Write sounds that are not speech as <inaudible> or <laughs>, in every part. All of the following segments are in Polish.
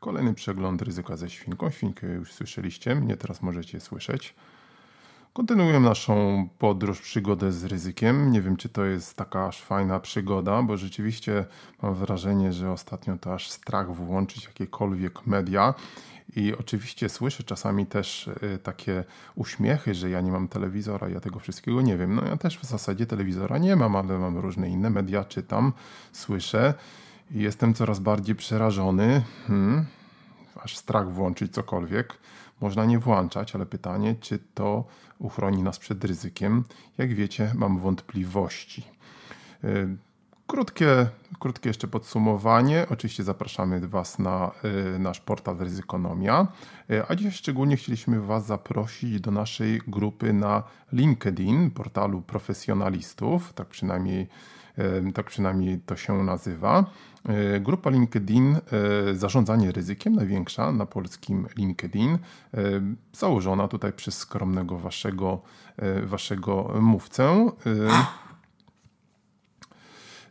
Kolejny przegląd ryzyka ze świnką. Świnkę już słyszeliście, mnie teraz możecie słyszeć. Kontynuujemy naszą podróż, przygodę z ryzykiem. Nie wiem, czy to jest taka aż fajna przygoda, bo rzeczywiście mam wrażenie, że ostatnio to aż strach włączyć jakiekolwiek media. I oczywiście słyszę czasami też y, takie uśmiechy, że ja nie mam telewizora, ja tego wszystkiego nie wiem. No ja też w zasadzie telewizora nie mam, ale mam różne inne media, czytam, słyszę jestem coraz bardziej przerażony. Hmm, aż strach włączyć cokolwiek. Można nie włączać, ale pytanie, czy to uchroni nas przed ryzykiem. Jak wiecie, mam wątpliwości. Y, krótkie, krótkie jeszcze podsumowanie. Oczywiście zapraszamy Was na y, nasz portal Ryzykonomia. Y, a dziś szczególnie chcieliśmy Was zaprosić do naszej grupy na LinkedIn, portalu profesjonalistów. Tak przynajmniej, tak przynajmniej to się nazywa. E, grupa LinkedIn e, Zarządzanie ryzykiem, największa na polskim LinkedIn, e, założona tutaj przez skromnego waszego, waszego mówcę.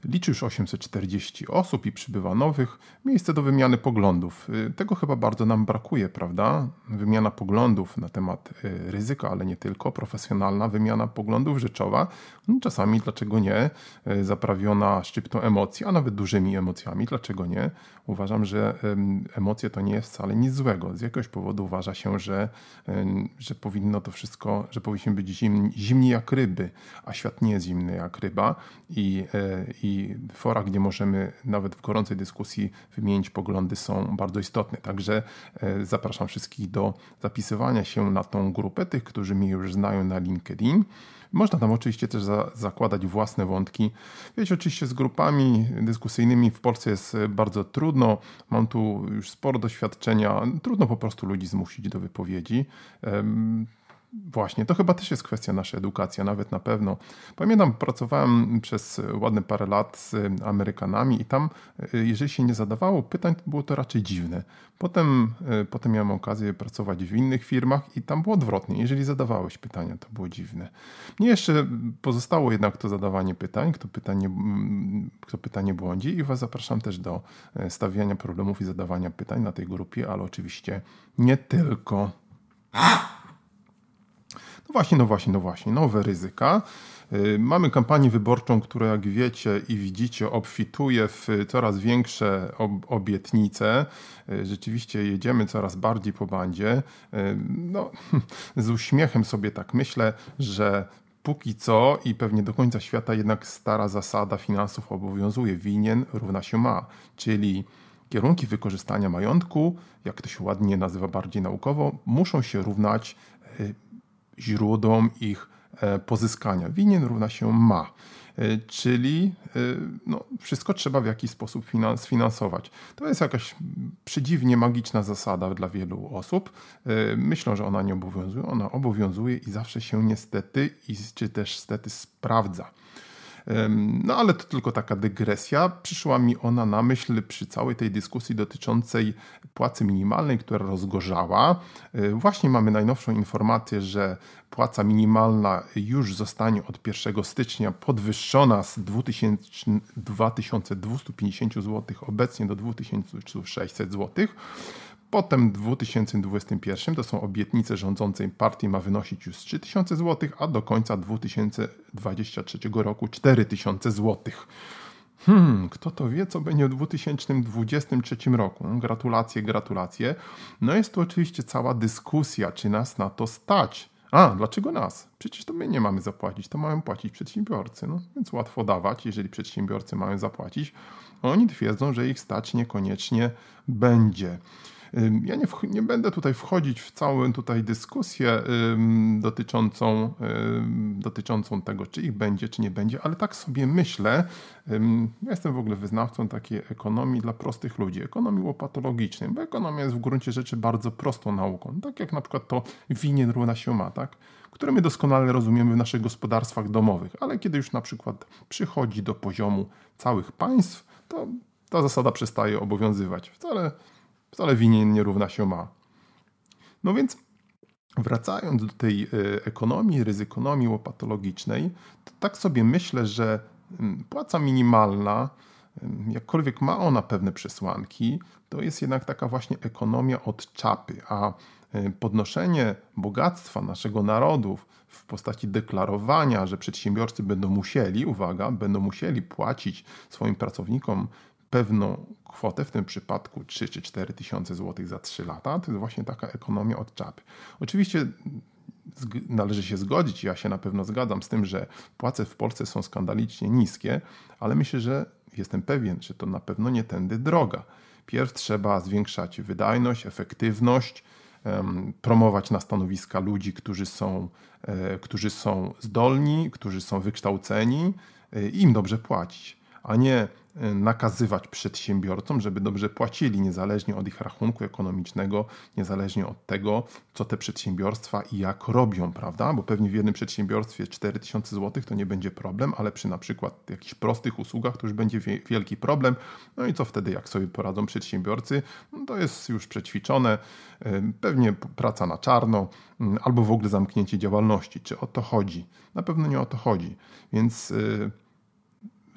Liczy już 840 osób i przybywa nowych. Miejsce do wymiany poglądów. Y, tego chyba bardzo nam brakuje, prawda? Wymiana poglądów na temat y, ryzyka, ale nie tylko. Profesjonalna wymiana poglądów rzeczowa. No, czasami, dlaczego nie? Y, zaprawiona szczyptą emocji, a nawet dużymi emocjami. Dlaczego nie? Uważam, że emocje to nie jest wcale nic złego. Z jakiegoś powodu uważa się, że, że powinno to wszystko, że powinniśmy być zimni, zimni jak ryby, a świat nie jest zimny jak ryba i, i i fora, gdzie możemy nawet w gorącej dyskusji wymienić poglądy, są bardzo istotne. Także e, zapraszam wszystkich do zapisywania się na tą grupę, tych, którzy mnie już znają na LinkedIn. Można tam oczywiście też za, zakładać własne wątki. Wiecie, oczywiście z grupami dyskusyjnymi w Polsce jest bardzo trudno. Mam tu już sporo doświadczenia. Trudno po prostu ludzi zmusić do wypowiedzi. Właśnie, to chyba też jest kwestia naszej edukacji, nawet na pewno. Pamiętam, pracowałem przez ładne parę lat z Amerykanami i tam, y, jeżeli się nie zadawało pytań, to było to raczej dziwne. Potem, y, potem miałem okazję pracować w innych firmach i tam było odwrotnie. Jeżeli zadawałeś pytania, to było dziwne. Mnie jeszcze pozostało jednak to zadawanie pytań, kto pytanie, mm, kto pytanie błądzi i Was zapraszam też do y, stawiania problemów i zadawania pytań na tej grupie, ale oczywiście nie tylko. No właśnie, no właśnie, no właśnie, nowe ryzyka. Y, mamy kampanię wyborczą, która jak wiecie i widzicie obfituje w coraz większe obietnice. Y, rzeczywiście jedziemy coraz bardziej po bandzie. Y, no, <laughs> z uśmiechem sobie tak myślę, że póki co i pewnie do końca świata jednak stara zasada finansów obowiązuje. Winien równa się ma, czyli kierunki wykorzystania majątku, jak to się ładnie nazywa bardziej naukowo, muszą się równać źródłom ich e, pozyskania. Winien równa się ma. E, czyli e, no, wszystko trzeba w jakiś sposób sfinansować. To jest jakaś przedziwnie magiczna zasada dla wielu osób. Myślą, że ona nie obowiązuje. Ona obowiązuje i zawsze się niestety, czy też stety sprawdza. No ale to tylko taka dygresja. Przyszła mi ona na myśl przy całej tej dyskusji dotyczącej płacy minimalnej, która rozgorzała. E, właśnie mamy najnowszą informację, że płaca minimalna już zostanie od 1 stycznia podwyższona z 2250 zł obecnie do 2600 zł. Potem w 2021 to są obietnice rządzącej partii ma wynosić już 3000 zł, a do końca 2023 roku 4000 zł. Hmm, kto to wie, co będzie w 2023 roku? Gratulacje, gratulacje. No jest tu oczywiście cała dyskusja, czy nas na to stać. A, dlaczego nas? Przecież to my nie mamy zapłacić, to mają płacić przedsiębiorcy. No, więc łatwo dawać, jeżeli przedsiębiorcy mają zapłacić. Oni twierdzą, że ich stać niekoniecznie będzie. Ja nie, nie, będę tutaj wchodzić w całą tutaj dyskusję dotyczącą, dotyczącą tego, czy ich będzie, czy nie będzie, ale tak sobie myślę. Ja jestem w ogóle wyznawcą takiej ekonomii dla prostych ludzi, ekonomii łopatologicznej, bo ekonomia jest w gruncie rzeczy bardzo prostą nauką. Tak jak na przykład to winien równa się ma, tak? które my doskonale rozumiemy w naszych gospodarstwach domowych, ale kiedy już na przykład przychodzi do poziomu całych państw, to ta zasada przestaje obowiązywać. Wcale, wcale winien nie równa się ma. No więc wracając do tej e, ekonomii, ryzykonomii łopatologicznej, to tak sobie myślę, że płaca minimalna, jakkolwiek ma ona pewne przesłanki, to jest jednak taka właśnie ekonomia od czapy, a e, podnoszenie bogactwa naszego narodu w postaci deklarowania, że przedsiębiorcy będą musieli, uwaga, będą musieli płacić swoim pracownikom pewną kwotę, w tym przypadku 3 czy 4 tysiące złotych za 3 lata, to jest właśnie taka ekonomia od czapy. Oczywiście należy się zgodzić, ja się na pewno zgadzam z tym, że płace w Polsce są skandalicznie niskie, ale myślę, że jestem pewien, że to na pewno nie tędy droga. Pierw trzeba zwiększać wydajność, efektywność, promować na stanowiska ludzi, którzy są, e, którzy są zdolni, którzy są wykształceni e, i im dobrze płacić, a nie Y, nakazywać przedsiębiorcom, żeby dobrze płacili, niezależnie od ich rachunku ekonomicznego, niezależnie od tego, co te przedsiębiorstwa i jak robią, prawda? Bo pewnie w jednym przedsiębiorstwie 4000 zł to nie będzie problem, ale przy na przykład jakichś prostych usługach to już będzie wielki problem. No i co wtedy, jak sobie poradzą przedsiębiorcy? No to jest już przećwiczone, y, pewnie praca na czarno albo w ogóle zamknięcie działalności. Czy o to chodzi? Na pewno nie o to chodzi. Więc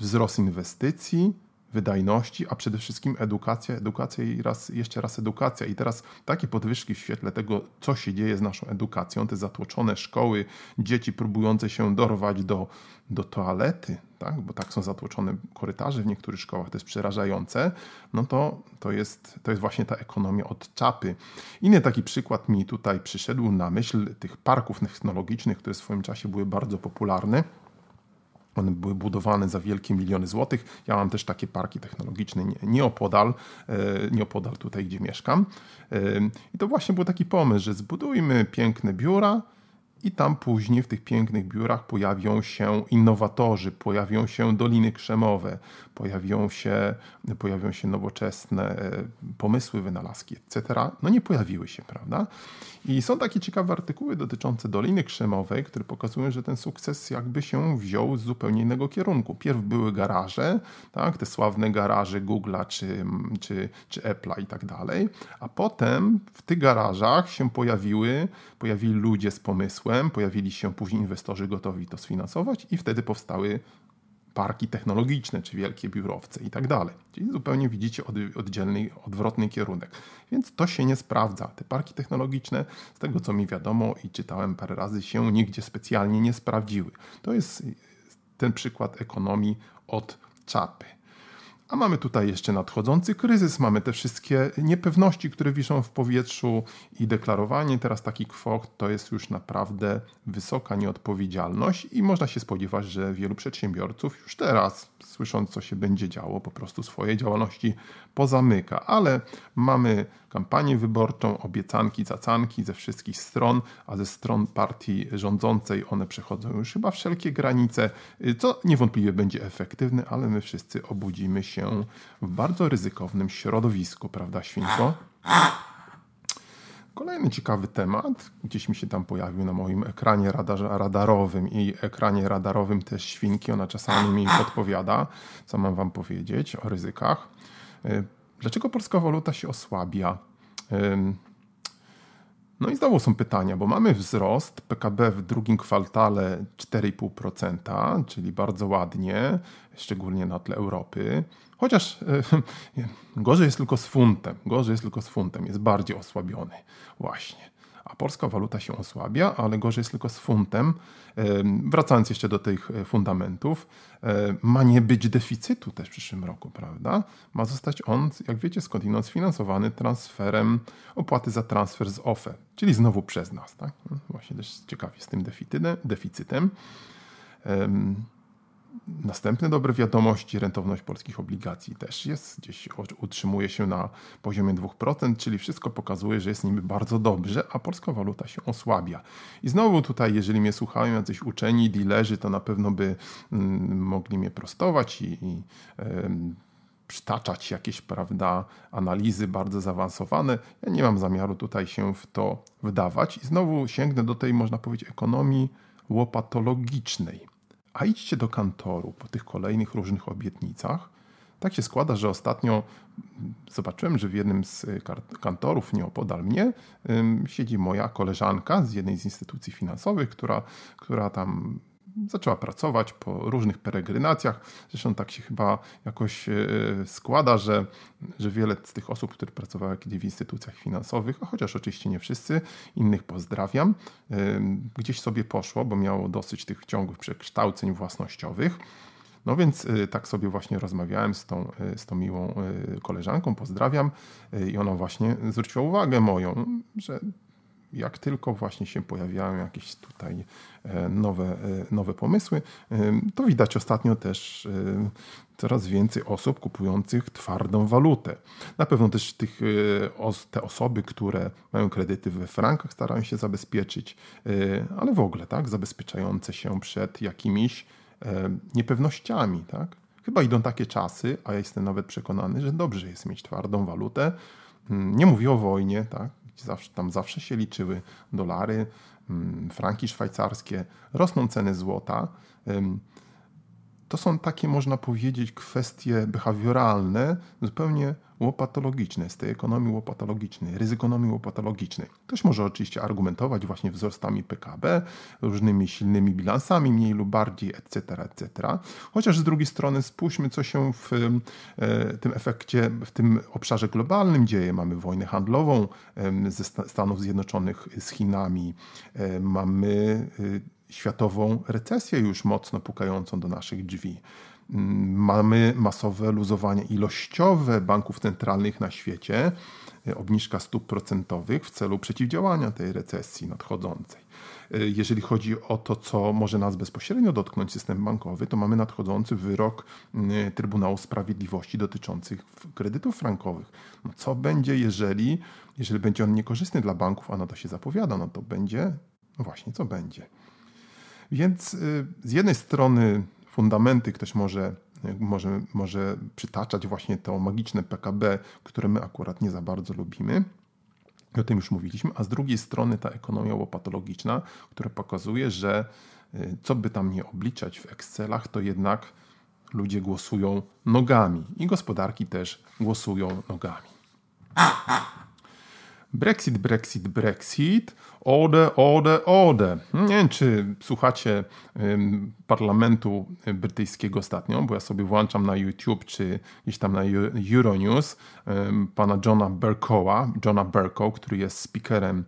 wzrost inwestycji, wydajności, a przede wszystkim edukacja, edukacja i raz, jeszcze raz edukacja. I teraz takie podwyżki w świetle tego, co się dzieje z naszą edukacją, te zatłoczone szkoły, dzieci próbujące się dorwać do, do toalety, tak? bo tak są zatłoczone korytarze w niektórych szkołach, to jest przerażające, no to, to, jest, to jest właśnie ta ekonomia od czapy. Inny taki przykład mi tutaj przyszedł na myśl tych parków technologicznych, które w swoim czasie były bardzo popularne one były budowane za wielkie miliony złotych. Ja mam też takie parki technologiczne nieopodal, e, nieopodal tutaj, gdzie mieszkam. E, I to właśnie był taki pomysł, że zbudujmy piękne biura, i tam później w tych pięknych biurach pojawią się innowatorzy, pojawią się doliny krzemowe, pojawią się, pojawią się nowoczesne e, pomysły, wynalazki, etc. No nie pojawiły się, prawda? I są takie ciekawe artykuły dotyczące Doliny Krzemowej, które pokazują, że ten sukces jakby się wziął z zupełnie innego kierunku. Pierw były garaże, tak, te sławne garaże Google'a czy, czy, czy Apple'a i tak dalej, a potem w tych garażach się pojawiły, pojawili ludzie z pomysłem, pojawili się później inwestorzy gotowi to sfinansować i wtedy powstały parki technologiczne, czy wielkie biurowce i tak dalej. Czyli zupełnie widzicie oddzielny, odwrotny kierunek. Więc to się nie sprawdza. Te parki technologiczne, z tego co mi wiadomo i czytałem parę razy, się nigdzie specjalnie nie sprawdziły. To jest ten przykład ekonomii od czapy. A mamy tutaj jeszcze nadchodzący kryzys, mamy te wszystkie niepewności, które wiszą w powietrzu i deklarowanie teraz takich kwot to jest już naprawdę wysoka nieodpowiedzialność i można się spodziewać, że wielu przedsiębiorców już teraz, słysząc co się będzie działo, po prostu swoje działalności pozamyka. Ale mamy kampanię wyborczą, obiecanki, cacanki ze wszystkich stron, a ze stron partii rządzącej one przechodzą już chyba wszelkie granice, co niewątpliwie będzie efektywne, ale my wszyscy obudzimy się w bardzo ryzykownym środowisku, prawda, Świnko? Kolejny ciekawy temat, gdzieś mi się tam pojawił na moim ekranie radar, radarowym i ekranie radarowym też świnki, ona czasami mi podpowiada, co mam wam powiedzieć o ryzykach. Dlaczego polska waluta się osłabia? No i znowu są pytania, bo mamy wzrost PKB w drugim kwartale 4,5%, czyli bardzo ładnie, szczególnie na tle Europy. Chociaż <laughs> gorzej jest tylko z funtem, gorzej jest tylko z funtem, jest bardziej osłabiony właśnie a polska waluta się osłabia, ale gorzej jest tylko z funtem. Wracając jeszcze do tych e, fundamentów, e, ma nie być deficytu też w przyszłym roku, prawda? Ma zostać on, jak wiecie, skądinąd sfinansowany transferem opłaty za transfer z OFE, czyli znowu przez nas. Tak? No, właśnie też ciekawie z tym deficytem. Następne dobre wiadomości, rentowność polskich obligacji też jest gdzieś, utrzymuje się na poziomie 2%, czyli wszystko pokazuje, że jest niby bardzo dobrze, a polska waluta się osłabia. I znowu tutaj, jeżeli mnie słuchają jacyś uczeni, dealerzy, to na pewno by mm, mogli mnie prostować i, i przytaczać jakieś, prawda, analizy bardzo zaawansowane. Ja nie mam zamiaru tutaj się w to wdawać i znowu sięgnę do tej, można powiedzieć, ekonomii łopatologicznej. A idźcie do kantoru po tych kolejnych różnych obietnicach. Tak się składa, że ostatnio zobaczyłem, że w jednym z kantorów nieopodal mnie siedzi moja koleżanka z jednej z instytucji finansowych, która, która tam zaczęła pracować po różnych peregrinacjach. Zresztą tak się chyba jakoś e, składa, że, że wiele z tych osób, które pracowały kiedyś w instytucjach finansowych, a chociaż oczywiście nie wszyscy, innych pozdrawiam, e, gdzieś sobie poszło, bo miało dosyć tych ciągłych przekształceń własnościowych. No więc e, tak sobie właśnie rozmawiałem z tą, z tą miłą koleżanką, pozdrawiam, i ona właśnie zwróciła uwagę moją, że jak tylko właśnie się pojawiają jakieś tutaj e, nowe, e, nowe pomysły, e, to widać ostatnio też coraz więcej osób kupujących twardą walutę. Na pewno też tych, te osoby, które mają kredyty we frankach, starają się zabezpieczyć, ale w ogóle tak, zabezpieczające się przed jakimiś niepewnościami. Tak? Chyba idą takie czasy, a ja jestem nawet przekonany, że dobrze jest mieć twardą walutę. Hmm, nie mówię o wojnie, tak? Zawsze, tam zawsze się liczyły dolary, mm, franki szwajcarskie, rosną ceny złota. To są takie, można powiedzieć, kwestie behawioralne, zupełnie łopatologiczne, z tej ekonomii łopatologicznej, ryzykonomii łopatologicznej. Ktoś może oczywiście argumentować właśnie wzrostami PKB, różnymi silnymi bilansami, mniej lub bardziej, etc., etc. Chociaż z drugiej strony spójrzmy, co się w e, tym efekcie, w tym obszarze globalnym dzieje. Mamy wojnę handlową ze Stanów Zjednoczonych z Chinami, e, mamy e, światową recesję już mocno pukającą do naszych drzwi. Mamy masowe luzowanie ilościowe banków centralnych na świecie, obniżka stóp procentowych w celu przeciwdziałania tej recesji nadchodzącej. Jeżeli chodzi o to, co może nas bezpośrednio dotknąć system bankowy, to mamy nadchodzący wyrok mm, Trybunału Sprawiedliwości dotyczący kredytów frankowych. No co będzie, jeżeli, jeżeli będzie on niekorzystny dla banków, a na to się zapowiada, no to będzie, no właśnie, co będzie. Więc y, z jednej strony fundamenty ktoś może, może, może przytaczać właśnie to magiczne PKB, które my akurat nie za bardzo lubimy. O tym już mówiliśmy, a z drugiej strony ta ekonomia łopatologiczna, która pokazuje, że y, co by tam nie obliczać w Excelach, to jednak ludzie głosują nogami i gospodarki też głosują nogami. Brexit, Brexit, Brexit, order, order, order. Nie wiem, czy słuchacie parlamentu brytyjskiego ostatnio, bo ja sobie włączam na YouTube czy gdzieś tam na Euronews pana Johna Berkowa, Johna Berkow, który jest speakerem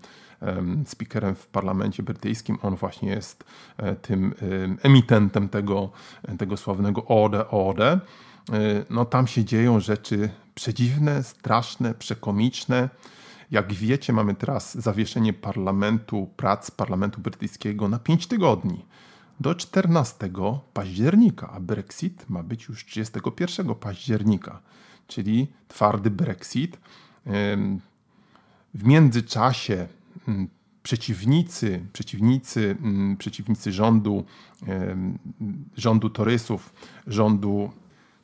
speakerem w parlamencie brytyjskim. On właśnie jest e, tym emitentem tego, tego sławnego Order Order. E, no tam się dzieją rzeczy przedziwne, straszne, przekomiczne. Jak wiecie, mamy teraz zawieszenie parlamentu, prac parlamentu brytyjskiego na 5 tygodni do 14 października, a Brexit ma być już 31 października, czyli twardy Brexit. W międzyczasie przeciwnicy, przeciwnicy, przeciwnicy rządu, rządu Torysów, rządu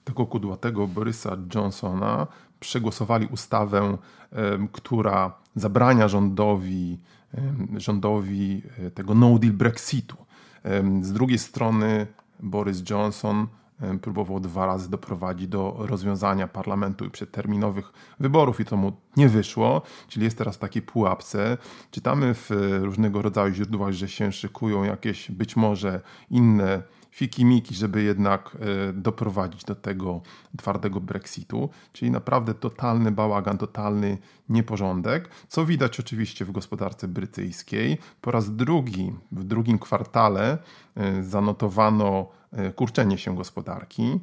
tego kudłatego Borysa Johnsona przegłosowali ustawę, która zabrania rządowi, rządowi e, tego no deal Brexitu. Z drugiej strony Boris Johnson próbował dwa razy doprowadzić do rozwiązania parlamentu i przedterminowych wyborów i to mu nie wyszło, czyli jest teraz w takiej pułapce. Czytamy w różnego rodzaju źródłach, że się szykują jakieś być może inne fikimiki, żeby jednak e, doprowadzić do tego twardego Brexitu, czyli naprawdę totalny bałagan, totalny nieporządek, co widać oczywiście w gospodarce brytyjskiej. Po raz drugi, w drugim kwartale e, zanotowano e, kurczenie się gospodarki.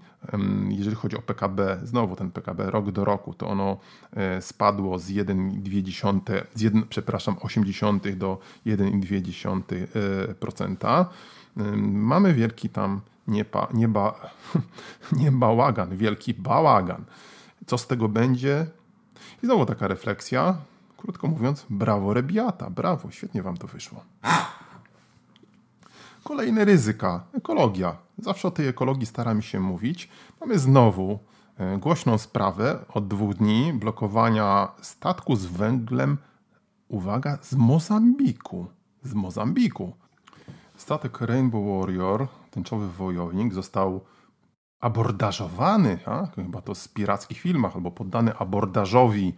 Jeżeli chodzi o PKB, znowu ten PKB rok do roku, to ono spadło z 1,2, z 1, przepraszam, 80 do 1,2%. Mamy wielki tam nie, pa, nie, ba, <laughs> nie bałagan, wielki bałagan. Co z tego będzie? I znowu taka refleksja. Krótko mówiąc, brawo Rebiata, brawo, świetnie wam to wyszło. Kolejne ryzyka, ekologia. Zawsze o tej ekologii staramy się mówić. Mamy znowu e, głośną sprawę od dwóch dni blokowania statku z węglem, uwaga, z Mozambiku. Z Mozambiku. Statek Rainbow Warrior, tęczowy wojownik, został abordażowany, chyba to z pirackich filmach, albo poddany abordażowi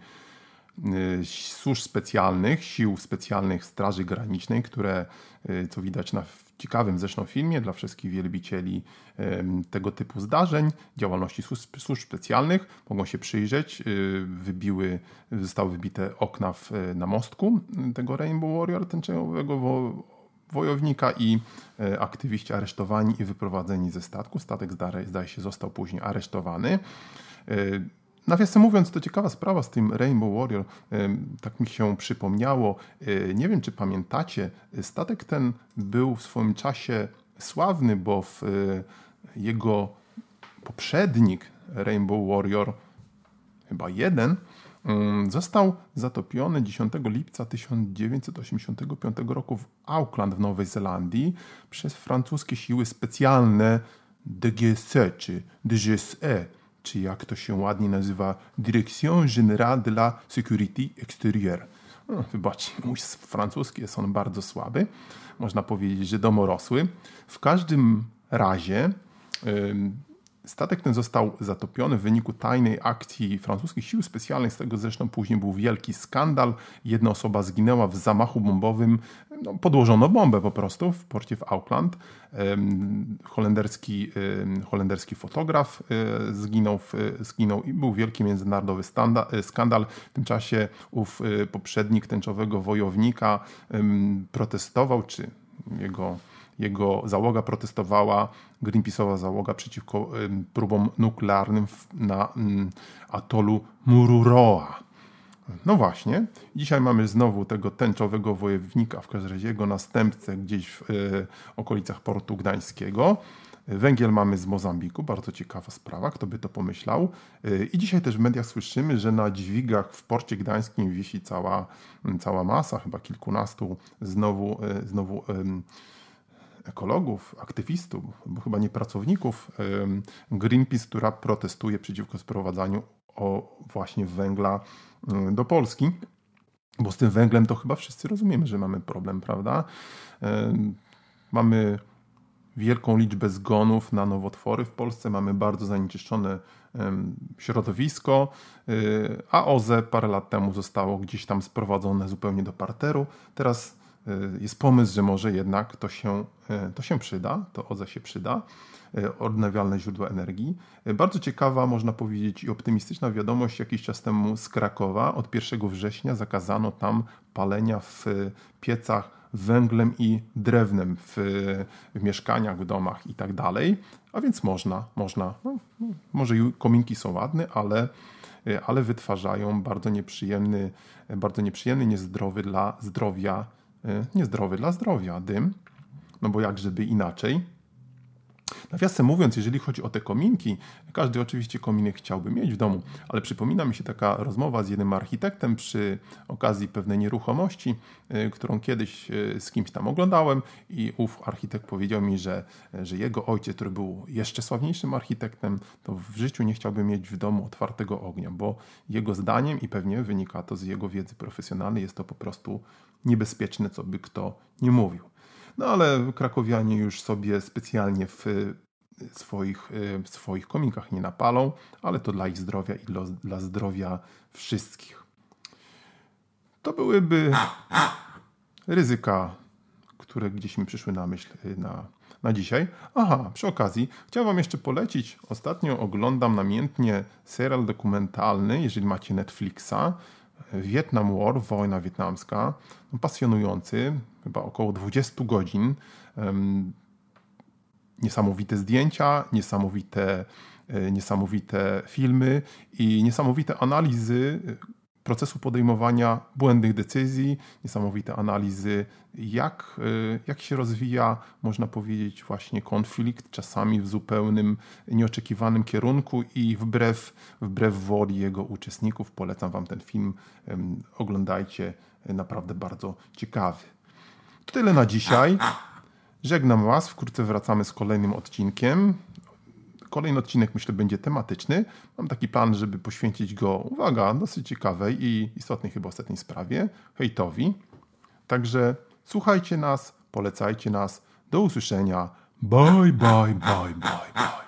y, służb specjalnych, sił specjalnych Straży Granicznej, które, y, co widać na ciekawym zresztą filmie dla wszystkich wielbicieli tego typu zdarzeń, działalności służb, służb specjalnych, mogą się przyjrzeć. Y, wybiły, zostały wybite okna w, na mostku tego Rainbow Warrior tęczowego wojownika i aktywiści aresztowani i wyprowadzeni ze statku. Statek zdaje się został później aresztowany. E, nawiasem mówiąc, to ciekawa sprawa z tym Rainbow Warrior, e, tak mi się przypomniało. Nie wiem, czy pamiętacie, statek ten był w swoim czasie sławny, bo w jego poprzednik Rainbow Warrior, chyba jeden, Mm, został zatopiony 10 lipca 1985 roku w Auckland w Nowej Zelandii przez francuskie siły specjalne DGSE czy DGSE, czy jak to się ładnie nazywa Direction Générale de la Sécurité Extérieure. No, wybaczcie, mój francuski jest on bardzo słaby. Można powiedzieć, że domorosły. W każdym razie Statek ten został zatopiony w wyniku tajnej akcji francuskich sił specjalnych. Z tego zresztą później był wielki skandal. Jedna osoba zginęła w zamachu bombowym. No, podłożono bombę po prostu w porcie w Auckland. Holenderski, holenderski fotograf e, zginął, w, zginął i był wielki międzynarodowy e, skandal. W tym czasie ów e, poprzednik tęczowego wojownika protestował, czy jego jego załoga protestowała, Greenpeace'owa załoga przeciwko próbom nuklearnym na atolu Mururoa. No właśnie, dzisiaj mamy znowu tego tęczowego wojownika, w każdym razie jego następcę gdzieś w y, okolicach portu gdańskiego. Węgiel mamy z Mozambiku, bardzo ciekawa sprawa, kto by to pomyślał. Y, I dzisiaj też w mediach słyszymy, że na dźwigach w porcie gdańskim wisi cała, cała masa, chyba kilkunastu znowu, y, znowu ekologów, aktywistów, bo chyba nie pracowników Greenpeace, która protestuje przeciwko sprowadzaniu o właśnie węgla do Polski. Bo z tym węglem to chyba wszyscy rozumiemy, że mamy problem, prawda? Mamy wielką liczbę zgonów na nowotwory w Polsce, mamy bardzo zanieczyszczone środowisko, y, a OZE parę lat temu zostało gdzieś tam sprowadzone zupełnie do parteru. Teraz jest pomysł, że może jednak to się, y, to się przyda, to OZE się przyda, y, odnawialne źródła energii. Bardzo ciekawa, można powiedzieć, i optymistyczna wiadomość jakiś czas temu z Krakowa. Od 1 września zakazano tam palenia w piecach węglem i drewnem w, w mieszkaniach, w domach i tak dalej. A więc można, można. No, może kominki są ładne, ale, ale wytwarzają bardzo nieprzyjemny, bardzo nieprzyjemny, niezdrowy dla zdrowia Y, niezdrowy dla zdrowia, dym, no bo jak żeby inaczej. Nawiasem mówiąc, jeżeli chodzi o te kominki, każdy oczywiście kominek chciałby mieć w domu, ale przypomina mi się taka rozmowa z jednym architektem przy okazji pewnej nieruchomości, y, którą kiedyś y, z kimś tam oglądałem i ów architekt powiedział mi, że, że jego ojciec, który był jeszcze sławniejszym architektem, to w życiu nie chciałby mieć w domu otwartego ognia, bo jego zdaniem i pewnie wynika to z jego wiedzy profesjonalnej, jest to po prostu niebezpieczne, co by kto nie mówił. No ale krakowianie już sobie specjalnie w swoich, w swoich komikach nie napalą, ale to dla ich zdrowia i dla, dla zdrowia wszystkich. To byłyby ryzyka, które gdzieś mi przyszły na myśl na, na dzisiaj. Aha, przy okazji chciałem Wam jeszcze polecić. Ostatnio oglądam namiętnie serial dokumentalny, jeżeli macie Netflixa. Vietnam War, wojna wietnamska, no, pasjonujący, chyba około 20 godzin. Niesamowite zdjęcia, niesamowite, e, niesamowite filmy i niesamowite analizy procesu podejmowania błędnych decyzji, niesamowite analizy, jak, y, jak się rozwija, można powiedzieć, właśnie konflikt, czasami w zupełnym nieoczekiwanym kierunku i wbrew, wbrew woli jego uczestników. Polecam Wam ten film, oglądajcie, naprawdę bardzo ciekawy. To tyle na dzisiaj. Żegnam Was, wkrótce wracamy z kolejnym odcinkiem. Kolejny odcinek myślę będzie tematyczny. Mam taki plan, żeby poświęcić go, uwaga, dosyć ciekawej i istotnej chyba ostatniej sprawie, hejtowi. Także słuchajcie nas, polecajcie nas. Do usłyszenia. Bye, bye, bye, bye, bye.